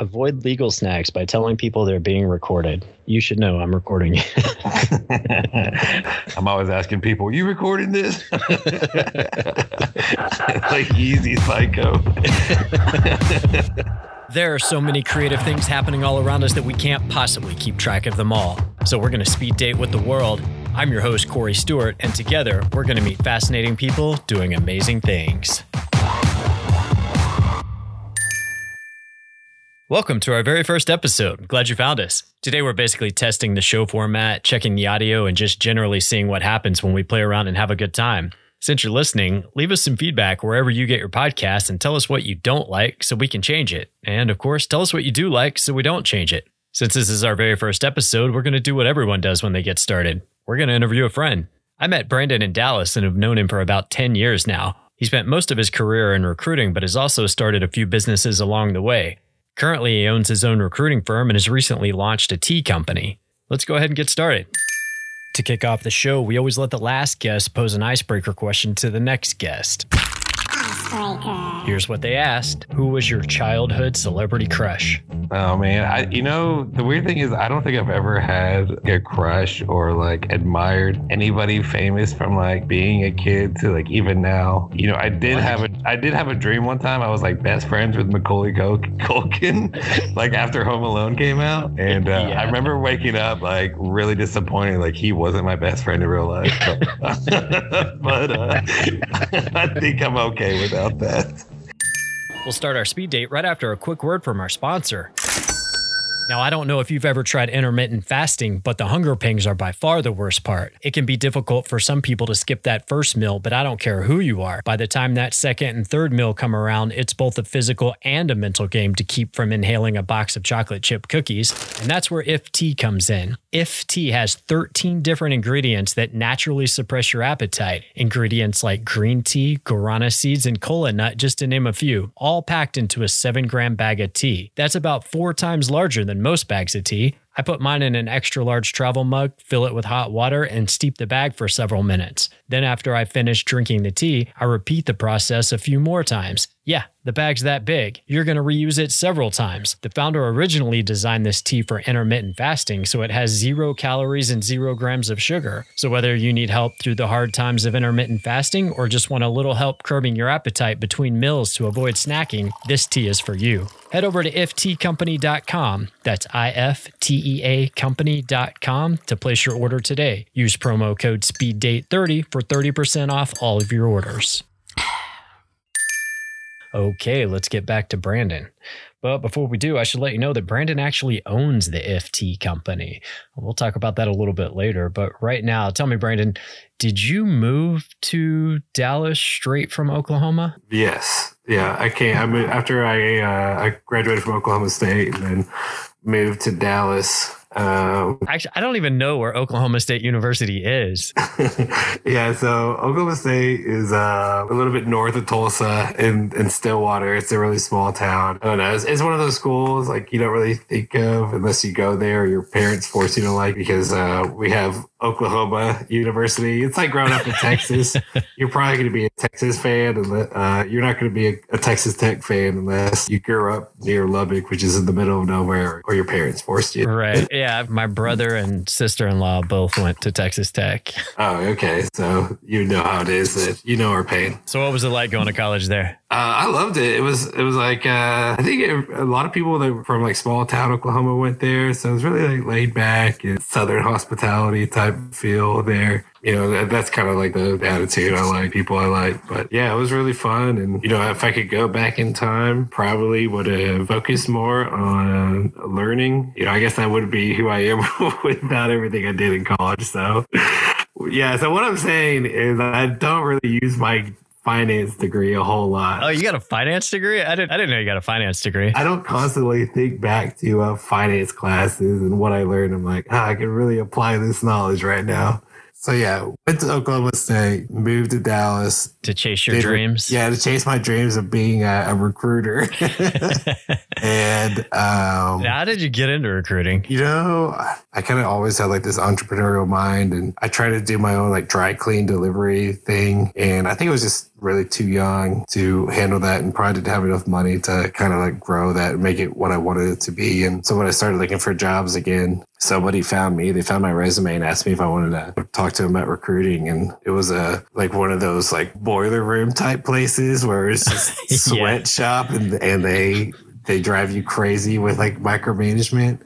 Avoid legal snacks by telling people they're being recorded. You should know I'm recording. I'm always asking people, "Are "You recording this?" like easy psycho. There are so many creative things happening all around us that we can't possibly keep track of them all. So we're going to speed date with the world. I'm your host, Corey Stewart, and together we're going to meet fascinating people doing amazing things. Welcome to our very first episode. Glad you found us. Today, we're basically testing the show format, checking the audio, and just generally seeing what happens when we play around and have a good time. Since you're listening, leave us some feedback wherever you get your podcast and tell us what you don't like so we can change it. And of course, tell us what you do like so we don't change it. Since this is our very first episode, we're going to do what everyone does when they get started. We're going to interview a friend. I met Brandon in Dallas and have known him for about 10 years now. He spent most of his career in recruiting, but has also started a few businesses along the way. Currently, he owns his own recruiting firm and has recently launched a tea company. Let's go ahead and get started. To kick off the show, we always let the last guest pose an icebreaker question to the next guest. Here's what they asked Who was your childhood celebrity crush? Oh man, I you know the weird thing is I don't think I've ever had a crush or like admired anybody famous from like being a kid to like even now. You know, I did have a I did have a dream one time. I was like best friends with Macaulay Culkin, like after Home Alone came out, and uh, yeah. I remember waking up like really disappointed, like he wasn't my best friend in real life. But, but uh, I think I'm okay with that. We'll start our speed date right after a quick word from our sponsor. Now, I don't know if you've ever tried intermittent fasting, but the hunger pangs are by far the worst part. It can be difficult for some people to skip that first meal, but I don't care who you are. By the time that second and third meal come around, it's both a physical and a mental game to keep from inhaling a box of chocolate chip cookies. And that's where If Tea comes in. If Tea has 13 different ingredients that naturally suppress your appetite. Ingredients like green tea, guarana seeds, and kola nut, just to name a few, all packed into a 7 gram bag of tea. That's about four times larger than most bags of tea. I put mine in an extra large travel mug, fill it with hot water, and steep the bag for several minutes. Then, after I finish drinking the tea, I repeat the process a few more times. Yeah, the bag's that big. You're going to reuse it several times. The founder originally designed this tea for intermittent fasting, so it has zero calories and zero grams of sugar. So, whether you need help through the hard times of intermittent fasting or just want a little help curbing your appetite between meals to avoid snacking, this tea is for you. Head over to ifteacompany.com. That's I F T E A company.com to place your order today. Use promo code SPEEDDATE30 for 30% off all of your orders. Okay, let's get back to Brandon. But before we do, I should let you know that Brandon actually owns the Tea company. We'll talk about that a little bit later. But right now, tell me, Brandon, did you move to Dallas straight from Oklahoma? Yes. Yeah, I came. I moved after I uh, I graduated from Oklahoma State and then moved to Dallas um, Actually, I don't even know where Oklahoma State University is. yeah, so Oklahoma State is uh, a little bit north of Tulsa in, in Stillwater. It's a really small town. I don't know. It's, it's, one of those schools like you don't really think of unless you go there or your parents force you to like because uh, we have Oklahoma University. It's like growing up in Texas. You're probably going to be a Texas fan, and uh, you're not going to be a, a, Texas Tech fan unless you grew up near Lubbock, which is in the middle of nowhere, or your parents forced you. Right. Yeah. My brother and sister in law both went to Texas Tech. Oh, okay. So you know how it is that you know our pain. So what was it like going to college there? Uh, I loved it. It was it was like uh, I think it, a lot of people that were from like small town Oklahoma went there, so it was really like laid back and southern hospitality type feel there. You know, that, that's kind of like the attitude I like, people I like. But yeah, it was really fun. And, you know, if I could go back in time, probably would have focused more on learning. You know, I guess that would be who I am without everything I did in college. So, yeah. So what I'm saying is I don't really use my finance degree a whole lot. Oh, you got a finance degree? I didn't I didn't know you got a finance degree. I don't constantly think back to uh, finance classes and what I learned. I'm like, ah, I can really apply this knowledge right now. So yeah, went to Oklahoma State, moved to Dallas to chase your dreams. yeah, to chase my dreams of being a, a recruiter. and um, how did you get into recruiting? You know, I kind of always had like this entrepreneurial mind, and I tried to do my own like dry clean delivery thing. And I think it was just really too young to handle that and probably didn't have enough money to kind of like grow that and make it what I wanted it to be. And so when I started looking for jobs again, somebody found me. They found my resume and asked me if I wanted to talk to them about recruiting. And it was a like one of those like boiler room type places where it's just Yeah. sweatshop and and they they drive you crazy with like micromanagement.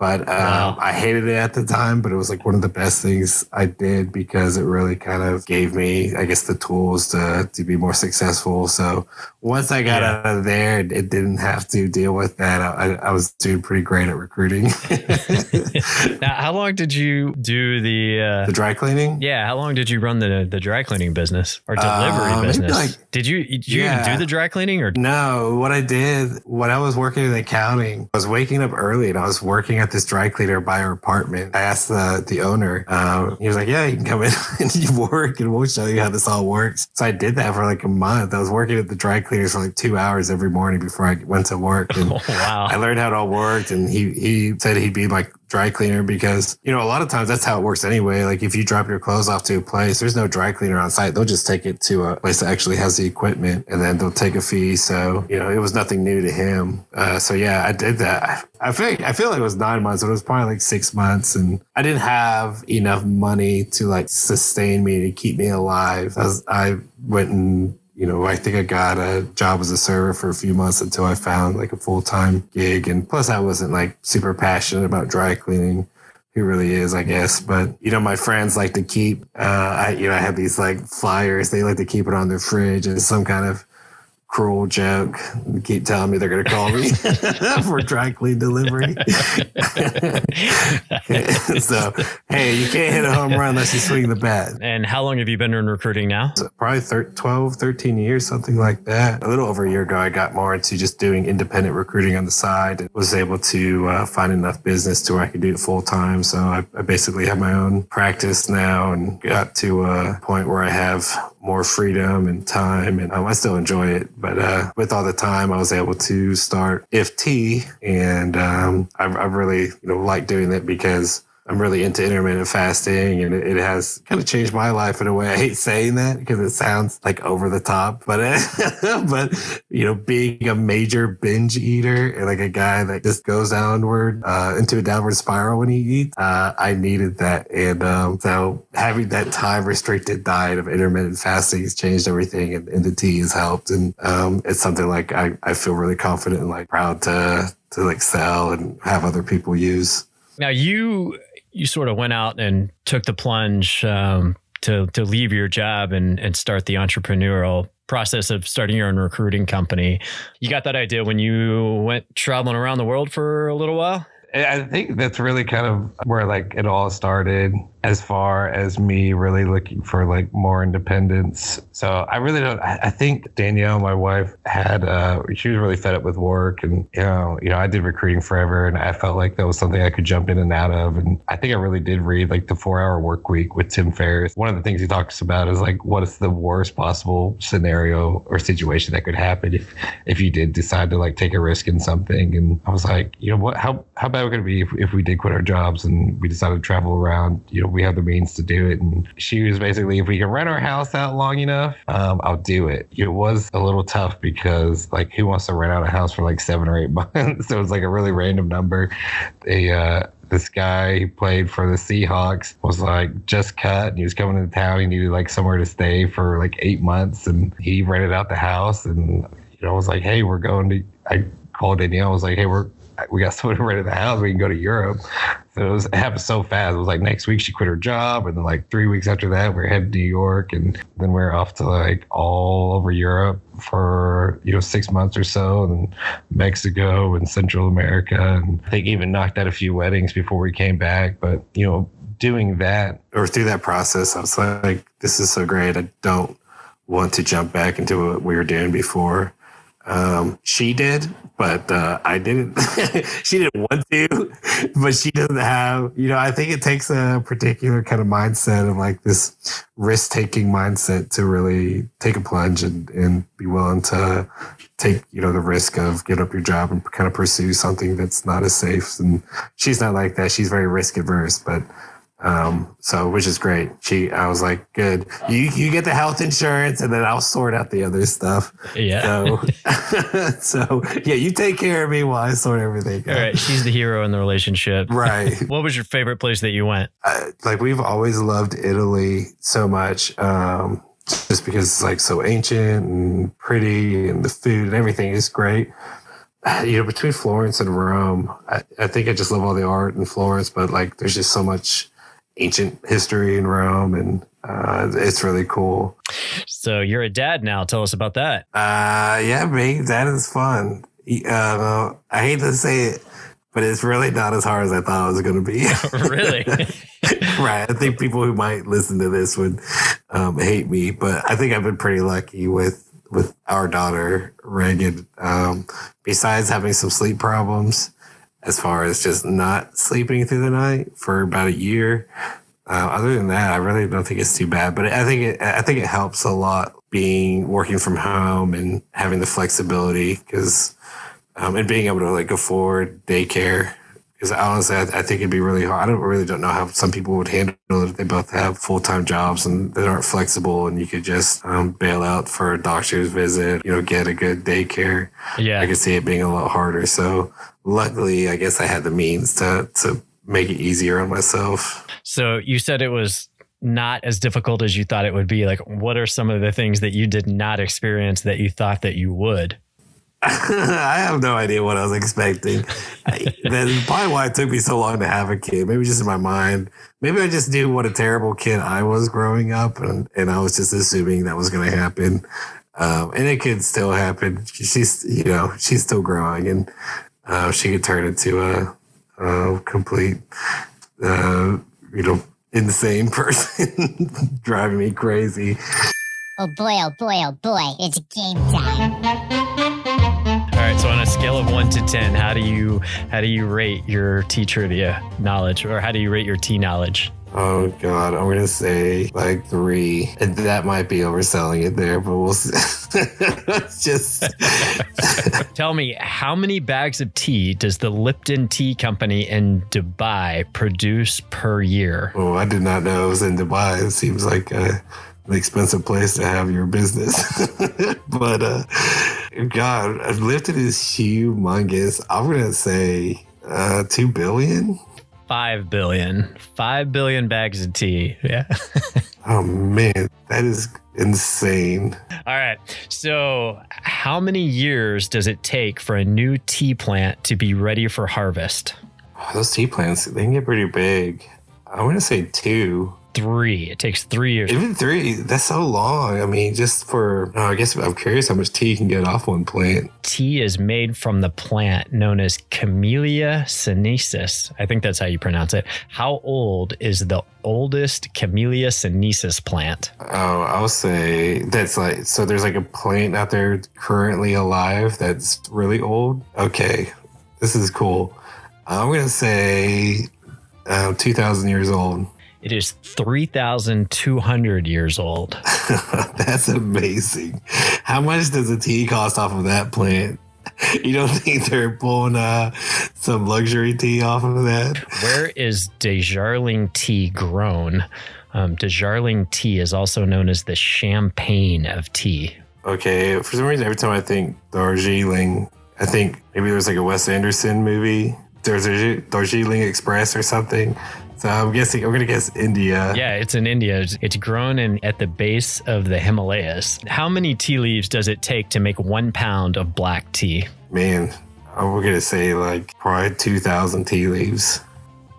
But uh, Wow. I hated it at the time, but it was like one of the best things I did because it really kind of gave me, I guess, the tools to, to be more successful. So once I got Yeah. out of there, it, it didn't have to deal with that. I, I was doing pretty great at recruiting. Now, how long did you do the? Uh, the dry cleaning? yeah, how long did you run the the dry cleaning business or delivery Uh, business? like- did you did you Yeah. even do the dry cleaning or? No, what I did when I was working in accounting, I was waking up early and I was working at this dry cleaner by our apartment. I asked the, the owner, um, he was like, Yeah, you can come in and you work and we'll show you how this all works. So I did that for like a month. I was working at the dry cleaners for like two hours every morning before I went to work. And Oh, wow. I learned how it all worked, and he he said he'd be my dry cleaner because you know a lot of times that's how it works anyway. Like if you drop your clothes off to a place, there's no dry cleaner on site. They'll just take it to a place that actually has the equipment, and then they'll take a fee. So you know it was nothing new to him. Uh, so yeah, I did that. I feel I feel like it was nine months, but it was probably like six months, and I didn't have enough money to like sustain me to keep me alive. I, was, I went and you know, I think I got a job as a server for a few months until I found like a full time gig. And plus, I wasn't like super passionate about dry cleaning. Who really is, I guess. But you know, my friends like to keep. Uh, I you know, I had these like flyers. They like to keep it on their fridge as some kind of cruel joke. They keep telling me they're going to call me for dry clean delivery. so hey, you can't hit a home run unless you swing the bat. And how long have you been in recruiting now? probably thir- 12, 13 years, something like that. A little over a year ago, I got more into just doing independent recruiting on the side and was able to uh, find enough business to where I could do it full time. So I, I basically have my own practice now and got to a point where I have more freedom and time and um, I still enjoy it. But uh, with all the time, I was able to start IFT and um, I, I really, you know, like doing that because I'm really into intermittent fasting and it, has kind of changed my life in a way. I hate saying that because it sounds like over the top, but, but, you know, being a major binge eater and like a guy that just goes downward, uh, into a downward spiral when he eats, uh, I needed that. And, um, so having that time restricted diet of intermittent fasting has changed everything and, and the tea has helped. And, um, it's something like I, I feel really confident and like proud to, to like sell and have other people use. Now you you sort of went out and took the plunge um, to to leave your job and and start the entrepreneurial process of starting your own recruiting company. You got that idea when you went traveling around the world for a little while. I think that's really kind of where like it all started as far as me really looking for like more independence. So I really don't I, think Danielle, my wife, had uh she was really fed up with work and you know, you know, I did recruiting forever and I felt like that was something I could jump in and out of. And I think I really did read like the four hour work week with Tim Ferriss. One of the things he talks about is like what is the worst possible scenario or situation that could happen if if you did decide to like take a risk in something. And I was like, you know what how how bad would it be if, if we did quit our jobs and we decided to travel around, you know, we have the means to do it. And she was basically, if we can rent our house out long enough, um, I'll do it. It was a little tough because, like, who wants to rent out a house for like seven or eight months? so it was like a really random number. They, uh, this guy who played for the Seahawks was like just cut and he was coming into town. He needed like somewhere to stay for like eight months and he rented out the house. And, you know, I was like, hey, we're going to, I called Danielle. I was like, hey, we're, we got someone to rent the house. We can go to Europe. So it was it happened so fast. It was like next week she quit her job, and then like three weeks after that we are headed to New York, and then we are off to like all over Europe for you know six months or so, and Mexico and Central America, and I think even knocked out a few weddings before we came back. But you know, doing that or through that process, I was like, this is so great. I don't want to jump back into what we were doing before. Um, she did, but uh, I didn't. she didn't want to, but she doesn't have, you know, I think it takes a particular kind of mindset of like this risk taking mindset to really take a plunge and, and be willing to take, you know, the risk of get up your job and kind of pursue something that's not as safe. And she's not like that. She's very risk averse, but Um, so which is great. She, I was like, good. You you get the health insurance, and then I'll sort out the other stuff. Yeah. So, so yeah, you take care of me while I sort everything. All right. She's the hero in the relationship. Right. What was your favorite place that you went? I, like we've always loved Italy so much, um, just because it's like so ancient and pretty, and the food and everything is great. Uh, You know, between Florence and Rome, I, I think I just love all the art in Florence, but like there's just so much ancient history in Rome, and uh, it's really cool. So you're a dad now. Tell us about that. Uh, yeah, mate, that is fun. Uh, I hate to say it, but it's really not as hard as I thought it was going to be. really? right. I think people who might listen to this would um, hate me, but I think I've been pretty lucky with with our daughter Reagan. Um, besides having some sleep problems, as far as just not sleeping through the night for about a year. Uh, other than that, I really don't think it's too bad. But I think it, I think it helps a lot being working from home and having the flexibility because um, and being able to like afford daycare. Because honestly, I, I think it'd be really hard. I don't really don't know how some people would handle it if they both have full time jobs and they aren't flexible, and you could just um, bail out for a doctor's visit. You know, get a good daycare. Yeah. I could see it being a lot harder. So luckily, I guess I had the means to to make it easier on myself. So you said it was not as difficult as you thought it would be. Like, what are some of the things that you did not experience that you thought that you would? I have no idea what I was expecting. That's probably why it took me so long to have a kid. Maybe just in my mind. Maybe I just knew what a terrible kid I was growing up, and, and I was just assuming that was going to happen. Um, and it could still happen. She's, you know, she's still growing, and uh, she could turn into a, a complete, uh, you know, insane person, driving me crazy. Oh boy, oh boy, oh boy, it's game time. Right. So on a scale of one to ten, how do you how do you rate your tea trivia knowledge, or how do you rate your tea knowledge? Oh God, I'm gonna say like three, and that might be overselling it there, but we'll see. just Tell me, how many bags of tea does the Lipton Tea Company in Dubai produce per year? oh, I did not know it was in Dubai. It seems like uh, an expensive place to have your business, but uh, God, Lipton is humongous. I'm gonna say uh, two billion. Five billion. Five billion bags of tea. Yeah. Oh man, that is insane. All right. So, how many years does it take for a new tea plant to be ready for harvest? Oh, those tea plants, they can get pretty big. I'm gonna say two. Three. It takes three years. Even three, that's so long. I mean, just for, oh, I guess I'm curious how much tea you can get off one plant. Tea is made from the plant known as Camellia sinensis. I think that's how you pronounce it. How old is the oldest Camellia sinensis plant? Oh, I'll say that's like, so there's like a plant out there currently alive that's really old. Okay, this is cool. I'm going to say uh, 2,000 years old. It is 3,200 years old. that's amazing. How much does a tea cost off of that plant? You don't think they're pulling uh, some luxury tea off of that? Where is Darjeeling tea grown? Um, Darjeeling tea is also known as the champagne of tea. Okay, for some reason, every time I think Darjeeling, I think maybe there's like a Wes Anderson movie. There's a Darjeeling Express or something. So I'm guessing I'm gonna guess India. Yeah, it's in India. It's- grown in at the base of the Himalayas. How many tea leaves does it take to make one pound of black tea? Man, I'm gonna say like probably two thousand tea leaves.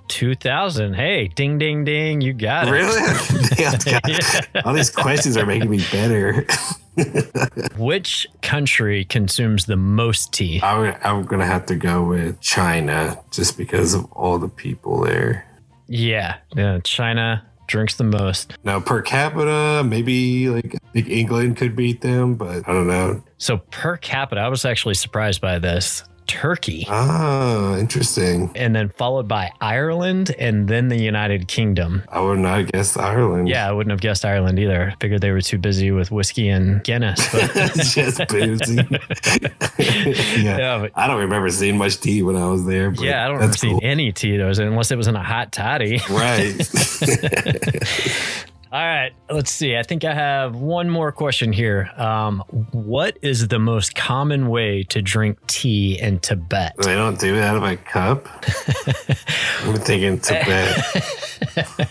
2,000. Hey, ding, ding, ding. You got it. Really? Damn. Yeah. All these questions are making me better. Which country consumes the most tea? I'm, I'm gonna have to go with China just because of all the people there. Yeah, yeah, China drinks the most. Now per capita, maybe like I think England could beat them, but I don't know. So per capita, I was actually surprised by this. Turkey. Oh, interesting. And then followed by Ireland and then the United Kingdom. I would not have guessed Ireland. Yeah, I wouldn't have guessed Ireland either. Figured they were too busy with whiskey and Guinness. But just boozy. yeah. yeah, but I don't remember seeing much tea when I was there. But yeah, I don't remember that's seeing cool. any Tito's unless it was in a hot toddy. Right. All right, let's see. I think I have one more question here. Um, what is the most common way to drink tea in Tibet? they don't do it out of a cup. I'm thinking Tibet.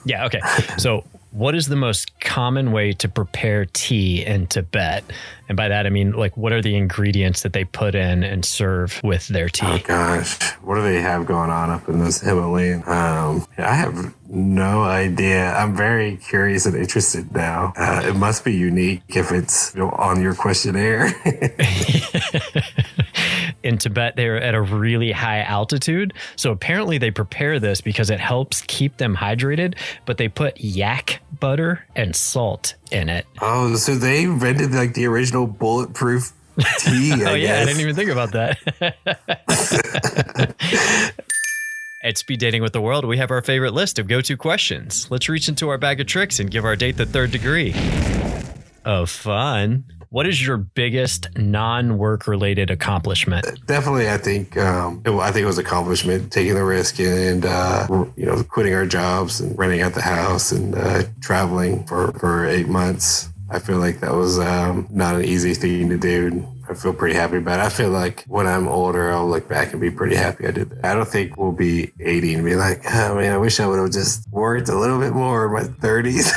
Yeah, okay. So, what is the most common way to prepare tea in Tibet? And by that, I mean, like, what are the ingredients that they put in and serve with their tea? Oh gosh, what do they have going on up in those Himalayan? Um, I have no idea. I'm very curious and interested now. Uh, it must be unique if it's you know, on your questionnaire. in Tibet, they're at a really high altitude. So apparently they prepare this because it helps keep them hydrated, but they put yak butter and salt in it. oh, so they invented like the original bulletproof tea. I oh, yeah. I didn't even think about that. At Speed Dating with the World, we have our favorite list of go to questions. Let's reach into our bag of tricks and give our date the third degree of fun. What is your biggest non work related accomplishment? definitely i think um it- i think it was accomplishment taking the risk and uh you know quitting our jobs and renting out the house and uh traveling for for eight months i feel like that was um not an easy thing to do I feel pretty happy about it. I feel like when I'm older, I'll look back and be pretty happy I did that. I don't think we'll be 80 and be like, oh man, I wish I would have just worked a little bit more in my 30s.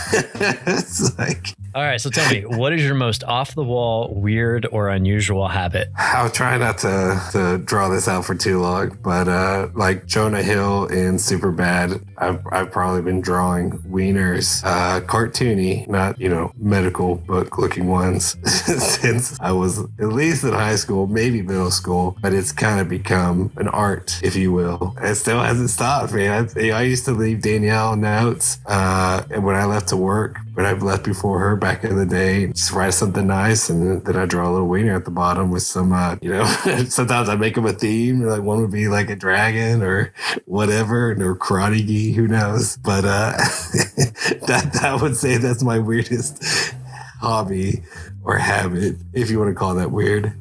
it's like, All right, so tell me, what is your most off the wall, weird, or unusual habit? I'll try not to, to draw this out for too long, but uh, like Jonah Hill in Superbad, I've, I've probably been drawing wieners, uh, cartoony, not, you know, medical book looking ones since I was at least in high school, maybe middle school, but it's kind of become an art, if you will. It still hasn't stopped, man. I, I used to leave Danielle notes uh, when I left to work, but I've left before her back in the day. Just write something nice, and then I draw a little wiener at the bottom with some, uh, you know. sometimes I make them a theme. Like one would be like a dragon or whatever, or karate gi. Who knows? But uh, that I would say that's my weirdest hobby or habit, if you want to call that weird.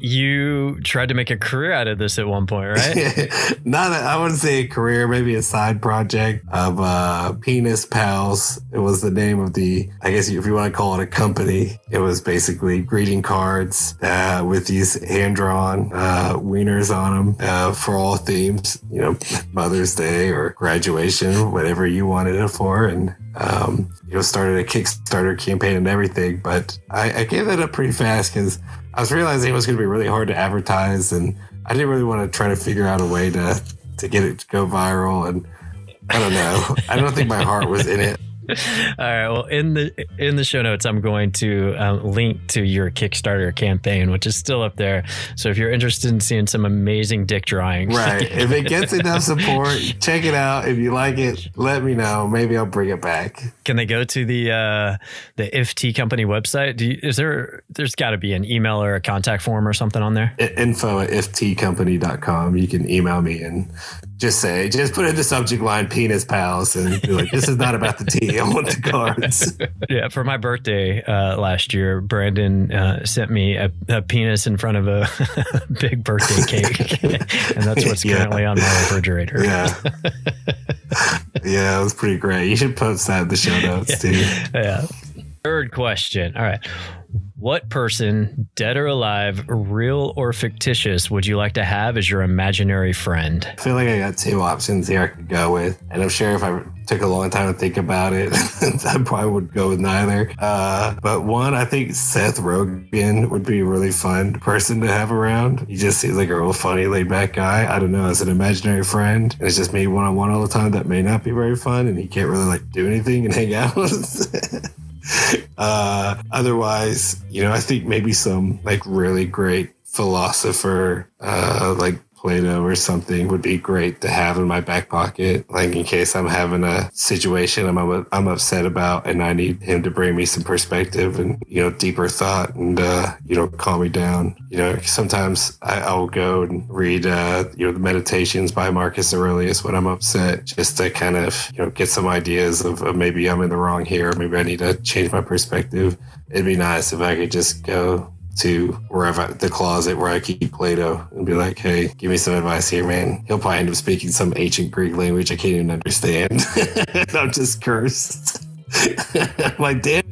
You tried to make a career out of this at one point, right? Not a, I wouldn't say a career, maybe a side project of uh, Penis Pals. It was the name of the, I guess if you want to call it a company, it was basically greeting cards uh, with these hand drawn uh, wieners on them uh, for all themes, you know, Mother's Day or graduation, whatever you wanted it for. And um, you know, started a Kickstarter campaign and everything. But I, I gave that up pretty fast because I was realizing it was going to be really hard to advertise, and I didn't really want to try to figure out a way to to get it to go viral. And I don't know. I don't think my heart was in it. All right. Well, in the in the show notes, I'm going to um, link to your Kickstarter campaign, which is still up there. So if you're interested in seeing some amazing dick drawings, Right. If it gets enough support, check it out. If you like it, let me know. Maybe I'll bring it back. can they go to the uh, the If Tea Company website? Do you, is there there's got to be an email or a contact form or something on there? Info at ifteacompany.com. You can email me and just say, just put in the subject line penis pals and be like, this is not about the tea. I want the cards. Yeah, for my birthday uh, last year, Brandon uh, sent me a, a penis in front of a big birthday cake, and that's what's Yeah. currently on my refrigerator. Yeah. yeah, it was pretty great. You should post that in the show notes too. Yeah. Third question. All right. What person, dead or alive, real or fictitious, would you like to have as your imaginary friend? I feel like I got two options here I could go with. And I'm sure if I took a long time to think about it, I probably would go with neither. Uh, but one, I think Seth Rogen would be a really fun person to have around. He just seems like a real funny, laid back guy. I don't know, as an imaginary friend. And it's just me one on one all the time. That may not be very fun. And he can't really like do anything and hang out. uh, otherwise, you know, I think maybe some like really great philosopher, uh, like Plato or something would be great to have in my back pocket, like in case I'm having a situation I'm I'm upset about, and I need him to bring me some perspective and you know deeper thought and uh, you know calm me down. You know, sometimes I, I will go and read uh, you know the Meditations by Marcus Aurelius when I'm upset, just to kind of you know get some ideas of, of maybe I'm in the wrong here, maybe I need to change my perspective. It'd be nice if I could just go to wherever the closet where I keep Plato and be like, "Hey, give me some advice here, man." He'll probably end up speaking some ancient Greek language I can't even understand. I'm just cursed. I'm like, damn,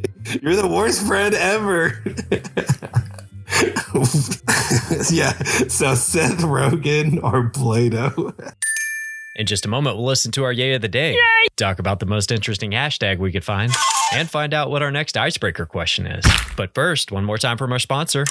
you're the worst friend ever. yeah. So Seth Rogen or Plato. In just a moment, we'll listen to our Yay of the Day, Yay! talk about the most interesting hashtag we could find, and find out what our next icebreaker question is. But first, one more time from our sponsor.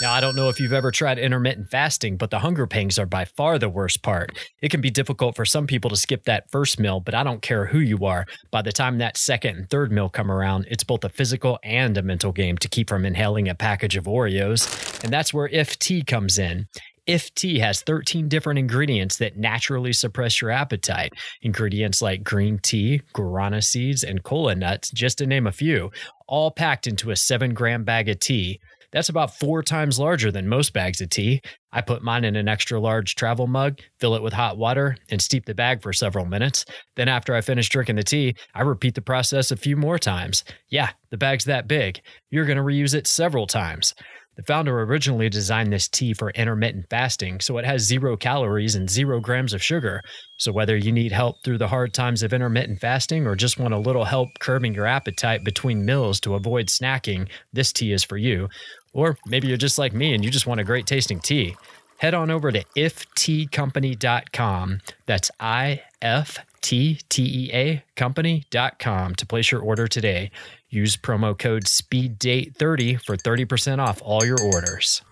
Now, I don't know if you've ever tried intermittent fasting, but the hunger pangs are by far the worst part. It can be difficult for some people to skip that first meal, but I don't care who you are. By the time that second and third meal come around, it's both a physical and a mental game to keep from inhaling a package of Oreos. And that's where If Tea comes in. If tea has 13 different ingredients that naturally suppress your appetite. Ingredients like green tea, guarana seeds, and cola nuts, just to name a few, all packed into a 7 gram bag of tea. That's about four times larger than most bags of tea. I put mine in an extra large travel mug, fill it with hot water, and steep the bag for several minutes. Then, after I finish drinking the tea, I repeat the process a few more times. Yeah, the bag's that big. You're going to reuse it several times. The founder originally designed this tea for intermittent fasting, so it has zero calories and zero grams of sugar. So, whether you need help through the hard times of intermittent fasting or just want a little help curbing your appetite between meals to avoid snacking, this tea is for you. Or maybe you're just like me and you just want a great tasting tea. Head on over to ifteacompany.com. That's I F T T E A company.com to place your order today. Use promo code SPEEDDATE30 for 30% off all your orders.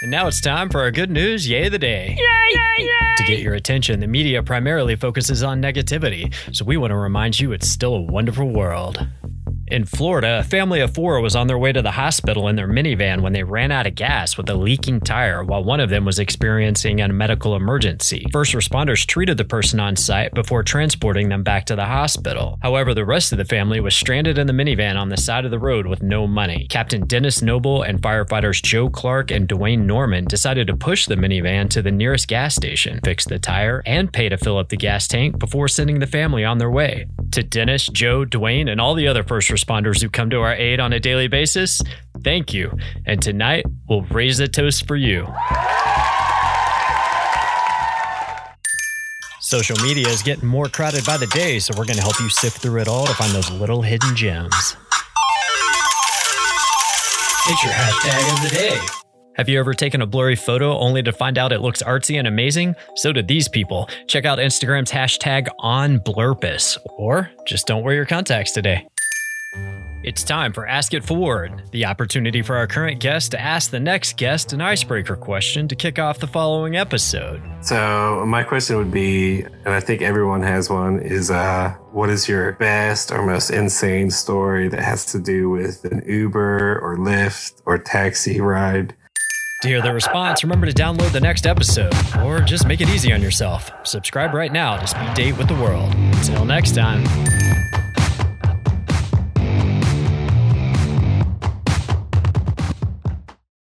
And now it's time for our good news, yay the day. Yay, yay, yay! To get your attention, the media primarily focuses on negativity, so we want to remind you it's still a wonderful world. In Florida, a family of four was on their way to the hospital in their minivan when they ran out of gas with a leaking tire while one of them was experiencing a medical emergency. First responders treated the person on site before transporting them back to the hospital. However, the rest of the family was stranded in the minivan on the side of the road with no money. Captain Dennis Noble and firefighters Joe Clark and Dwayne Norman decided to push the minivan to the nearest gas station, fix the tire, and pay to fill up the gas tank before sending the family on their way. To Dennis, Joe, Dwayne, and all the other first responders who come to our aid on a daily basis, thank you. And tonight, we'll raise a toast for you. Social media is getting more crowded by the day, so we're going to help you sift through it all to find those little hidden gems. It's your hashtag of the day. Have you ever taken a blurry photo only to find out it looks artsy and amazing? So did these people. Check out Instagram's hashtag on Blurpus, or just don't wear your contacts today. It's time for Ask It Forward, the opportunity for our current guest to ask the next guest an icebreaker question to kick off the following episode. So my question would be, and I think everyone has one, is uh, what is your best or most insane story that has to do with an Uber or Lyft or taxi ride? To hear the response, remember to download the next episode, or just make it easy on yourself. Subscribe right now to Speed Date with the World. Until next time.